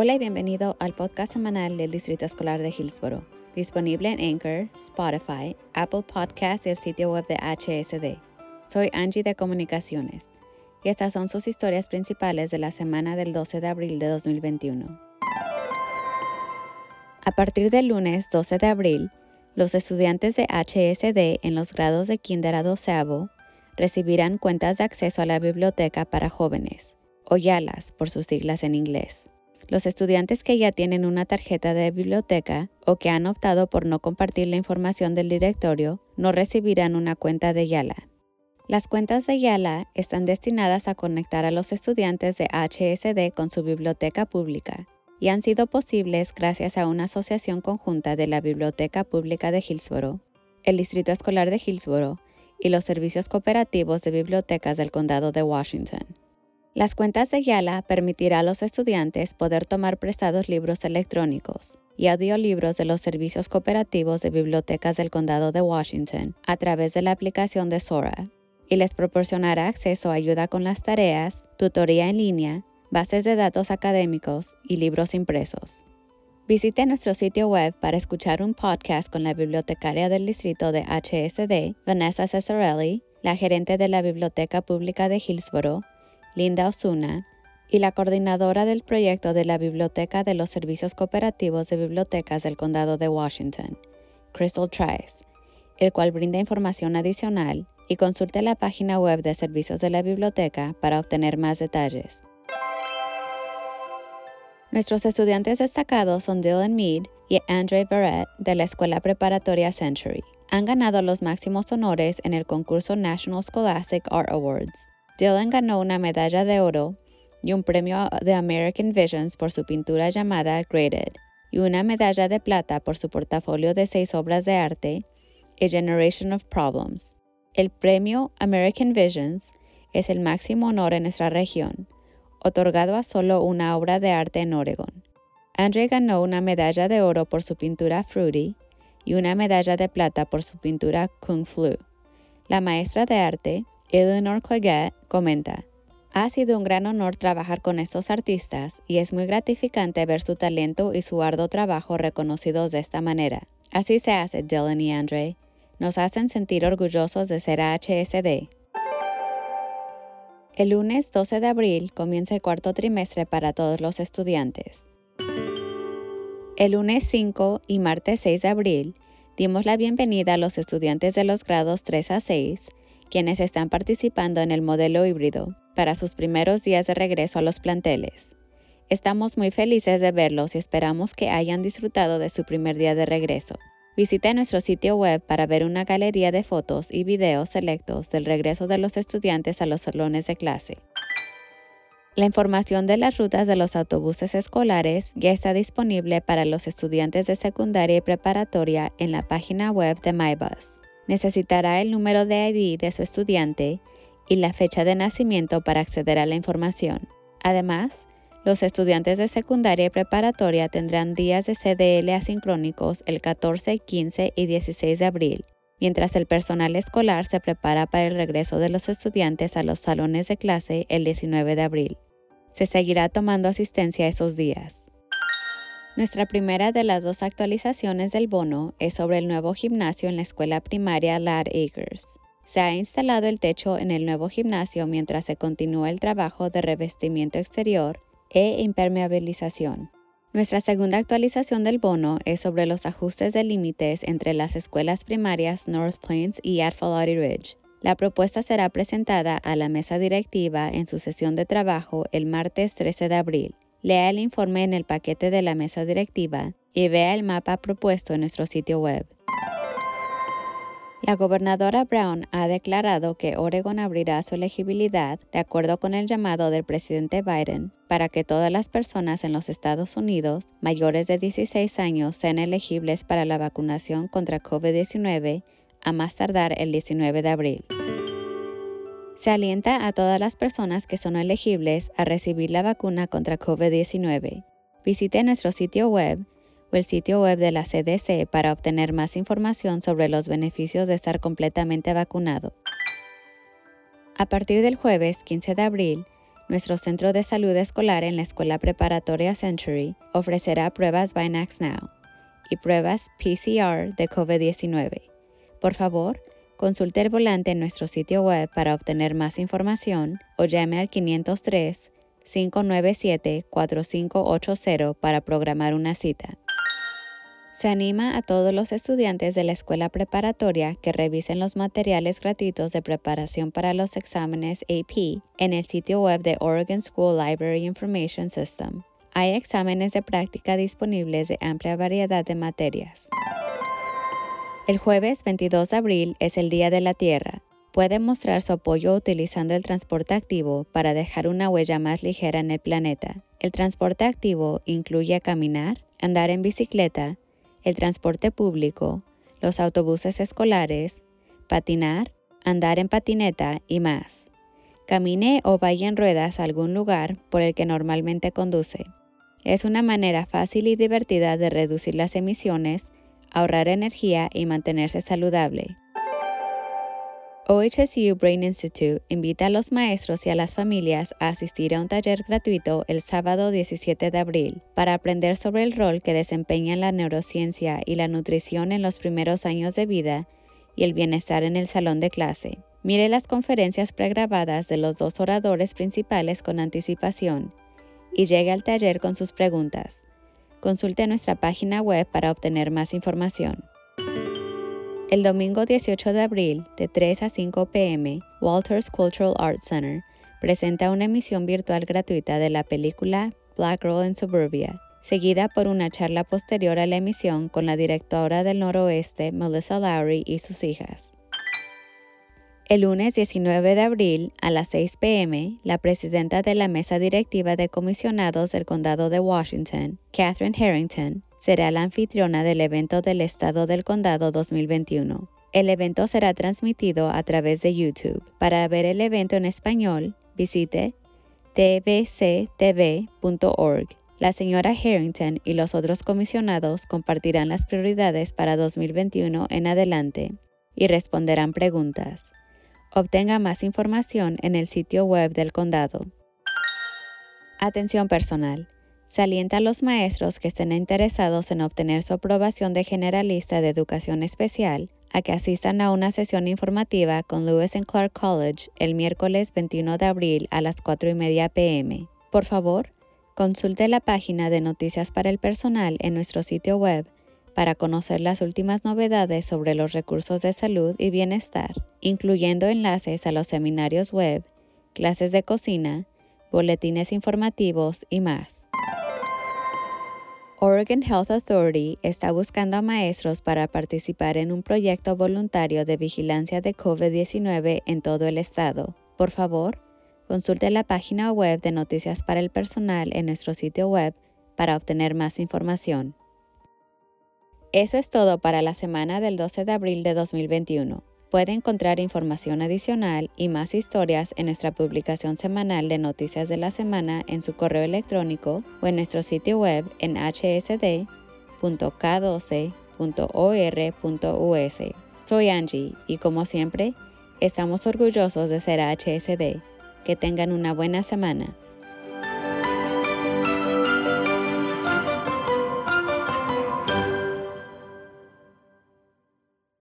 Hola y bienvenido al podcast semanal del Distrito Escolar de Hillsboro, disponible en Anchor, Spotify, Apple Podcasts y el sitio web de HSD. Soy Angie de Comunicaciones y estas son sus historias principales de la semana del 12 de abril de 2021. A partir del lunes 12 de abril, los estudiantes de HSD en los grados de kinder a doceavo recibirán cuentas de acceso a la biblioteca para jóvenes, o YALAS por sus siglas en inglés. Los estudiantes que ya tienen una tarjeta de biblioteca o que han optado por no compartir la información del directorio no recibirán una cuenta de YALA. Las cuentas de YALA están destinadas a conectar a los estudiantes de HSD con su biblioteca pública y han sido posibles gracias a una asociación conjunta de la Biblioteca Pública de Hillsboro, el Distrito Escolar de Hillsboro y los servicios cooperativos de bibliotecas del Condado de Washington. Las cuentas de Yala permitirá a los estudiantes poder tomar prestados libros electrónicos y audiolibros de los servicios cooperativos de bibliotecas del Condado de Washington a través de la aplicación de Sora y les proporcionará acceso a ayuda con las tareas, tutoría en línea bases de datos académicos y libros impresos. Visite nuestro sitio web para escuchar un podcast con la bibliotecaria del distrito de HSD, Vanessa Cesarelli, la gerente de la Biblioteca Pública de Hillsboro, Linda Osuna, y la coordinadora del proyecto de la Biblioteca de los Servicios Cooperativos de Bibliotecas del Condado de Washington, Crystal Trice, el cual brinda información adicional y consulte la página web de servicios de la biblioteca para obtener más detalles. Nuestros estudiantes destacados son Dylan Mead y Andre Barrett de la Escuela Preparatoria Century. Han ganado los máximos honores en el concurso National Scholastic Art Awards. Dylan ganó una medalla de oro y un premio de American Visions por su pintura llamada Graded, y una medalla de plata por su portafolio de seis obras de arte, A Generation of Problems. El premio American Visions es el máximo honor en nuestra región otorgado a solo una obra de arte en Oregon. Andre ganó una medalla de oro por su pintura Fruity y una medalla de plata por su pintura Kung Flu. La maestra de arte, Eleanor Claggett, comenta, ha sido un gran honor trabajar con estos artistas y es muy gratificante ver su talento y su arduo trabajo reconocidos de esta manera. Así se hace, Dylan y Andre. Nos hacen sentir orgullosos de ser HSD. El lunes 12 de abril comienza el cuarto trimestre para todos los estudiantes. El lunes 5 y martes 6 de abril dimos la bienvenida a los estudiantes de los grados 3 a 6, quienes están participando en el modelo híbrido para sus primeros días de regreso a los planteles. Estamos muy felices de verlos y esperamos que hayan disfrutado de su primer día de regreso. Visite nuestro sitio web para ver una galería de fotos y videos selectos del regreso de los estudiantes a los salones de clase. La información de las rutas de los autobuses escolares ya está disponible para los estudiantes de secundaria y preparatoria en la página web de MyBus. Necesitará el número de ID de su estudiante y la fecha de nacimiento para acceder a la información. Además, los estudiantes de secundaria y preparatoria tendrán días de CDL asincrónicos el 14, 15 y 16 de abril, mientras el personal escolar se prepara para el regreso de los estudiantes a los salones de clase el 19 de abril. Se seguirá tomando asistencia esos días. Nuestra primera de las dos actualizaciones del bono es sobre el nuevo gimnasio en la escuela primaria Lad Acres. Se ha instalado el techo en el nuevo gimnasio mientras se continúa el trabajo de revestimiento exterior e impermeabilización. Nuestra segunda actualización del bono es sobre los ajustes de límites entre las escuelas primarias North Plains y Athalotty Ridge. La propuesta será presentada a la mesa directiva en su sesión de trabajo el martes 13 de abril. Lea el informe en el paquete de la mesa directiva y vea el mapa propuesto en nuestro sitio web. La gobernadora Brown ha declarado que Oregon abrirá su elegibilidad de acuerdo con el llamado del presidente Biden para que todas las personas en los Estados Unidos mayores de 16 años sean elegibles para la vacunación contra COVID-19 a más tardar el 19 de abril. Se alienta a todas las personas que son elegibles a recibir la vacuna contra COVID-19. Visite nuestro sitio web o el sitio web de la CDC para obtener más información sobre los beneficios de estar completamente vacunado. A partir del jueves 15 de abril, nuestro centro de salud escolar en la escuela preparatoria Century ofrecerá pruebas Binax Now y pruebas PCR de COVID-19. Por favor, consulte el volante en nuestro sitio web para obtener más información o llame al 503 597-4580 para programar una cita. Se anima a todos los estudiantes de la escuela preparatoria que revisen los materiales gratuitos de preparación para los exámenes AP en el sitio web de Oregon School Library Information System. Hay exámenes de práctica disponibles de amplia variedad de materias. El jueves 22 de abril es el Día de la Tierra. Puede mostrar su apoyo utilizando el transporte activo para dejar una huella más ligera en el planeta. El transporte activo incluye caminar, andar en bicicleta, el transporte público, los autobuses escolares, patinar, andar en patineta y más. Camine o vaya en ruedas a algún lugar por el que normalmente conduce. Es una manera fácil y divertida de reducir las emisiones, ahorrar energía y mantenerse saludable. OHSU Brain Institute invita a los maestros y a las familias a asistir a un taller gratuito el sábado 17 de abril para aprender sobre el rol que desempeñan la neurociencia y la nutrición en los primeros años de vida y el bienestar en el salón de clase. Mire las conferencias pregrabadas de los dos oradores principales con anticipación y llegue al taller con sus preguntas. Consulte nuestra página web para obtener más información. El domingo 18 de abril, de 3 a 5 pm, Walters Cultural Arts Center presenta una emisión virtual gratuita de la película Black Girl in Suburbia, seguida por una charla posterior a la emisión con la directora del Noroeste, Melissa Lowry, y sus hijas. El lunes 19 de abril, a las 6 pm, la presidenta de la mesa directiva de comisionados del condado de Washington, Catherine Harrington, será la anfitriona del evento del Estado del Condado 2021. El evento será transmitido a través de YouTube. Para ver el evento en español, visite tbctv.org. La señora Harrington y los otros comisionados compartirán las prioridades para 2021 en adelante y responderán preguntas. Obtenga más información en el sitio web del condado. Atención personal. Se alienta a los maestros que estén interesados en obtener su aprobación de generalista de educación especial a que asistan a una sesión informativa con Lewis and Clark College el miércoles 21 de abril a las 4 y media pm. Por favor, consulte la página de Noticias para el Personal en nuestro sitio web para conocer las últimas novedades sobre los recursos de salud y bienestar, incluyendo enlaces a los seminarios web, clases de cocina, boletines informativos y más. Oregon Health Authority está buscando a maestros para participar en un proyecto voluntario de vigilancia de COVID-19 en todo el estado. Por favor, consulte la página web de Noticias para el Personal en nuestro sitio web para obtener más información. Eso es todo para la semana del 12 de abril de 2021. Puede encontrar información adicional y más historias en nuestra publicación semanal de Noticias de la Semana en su correo electrónico o en nuestro sitio web en hsd.k12.or.us. Soy Angie y como siempre, estamos orgullosos de ser HSD. Que tengan una buena semana.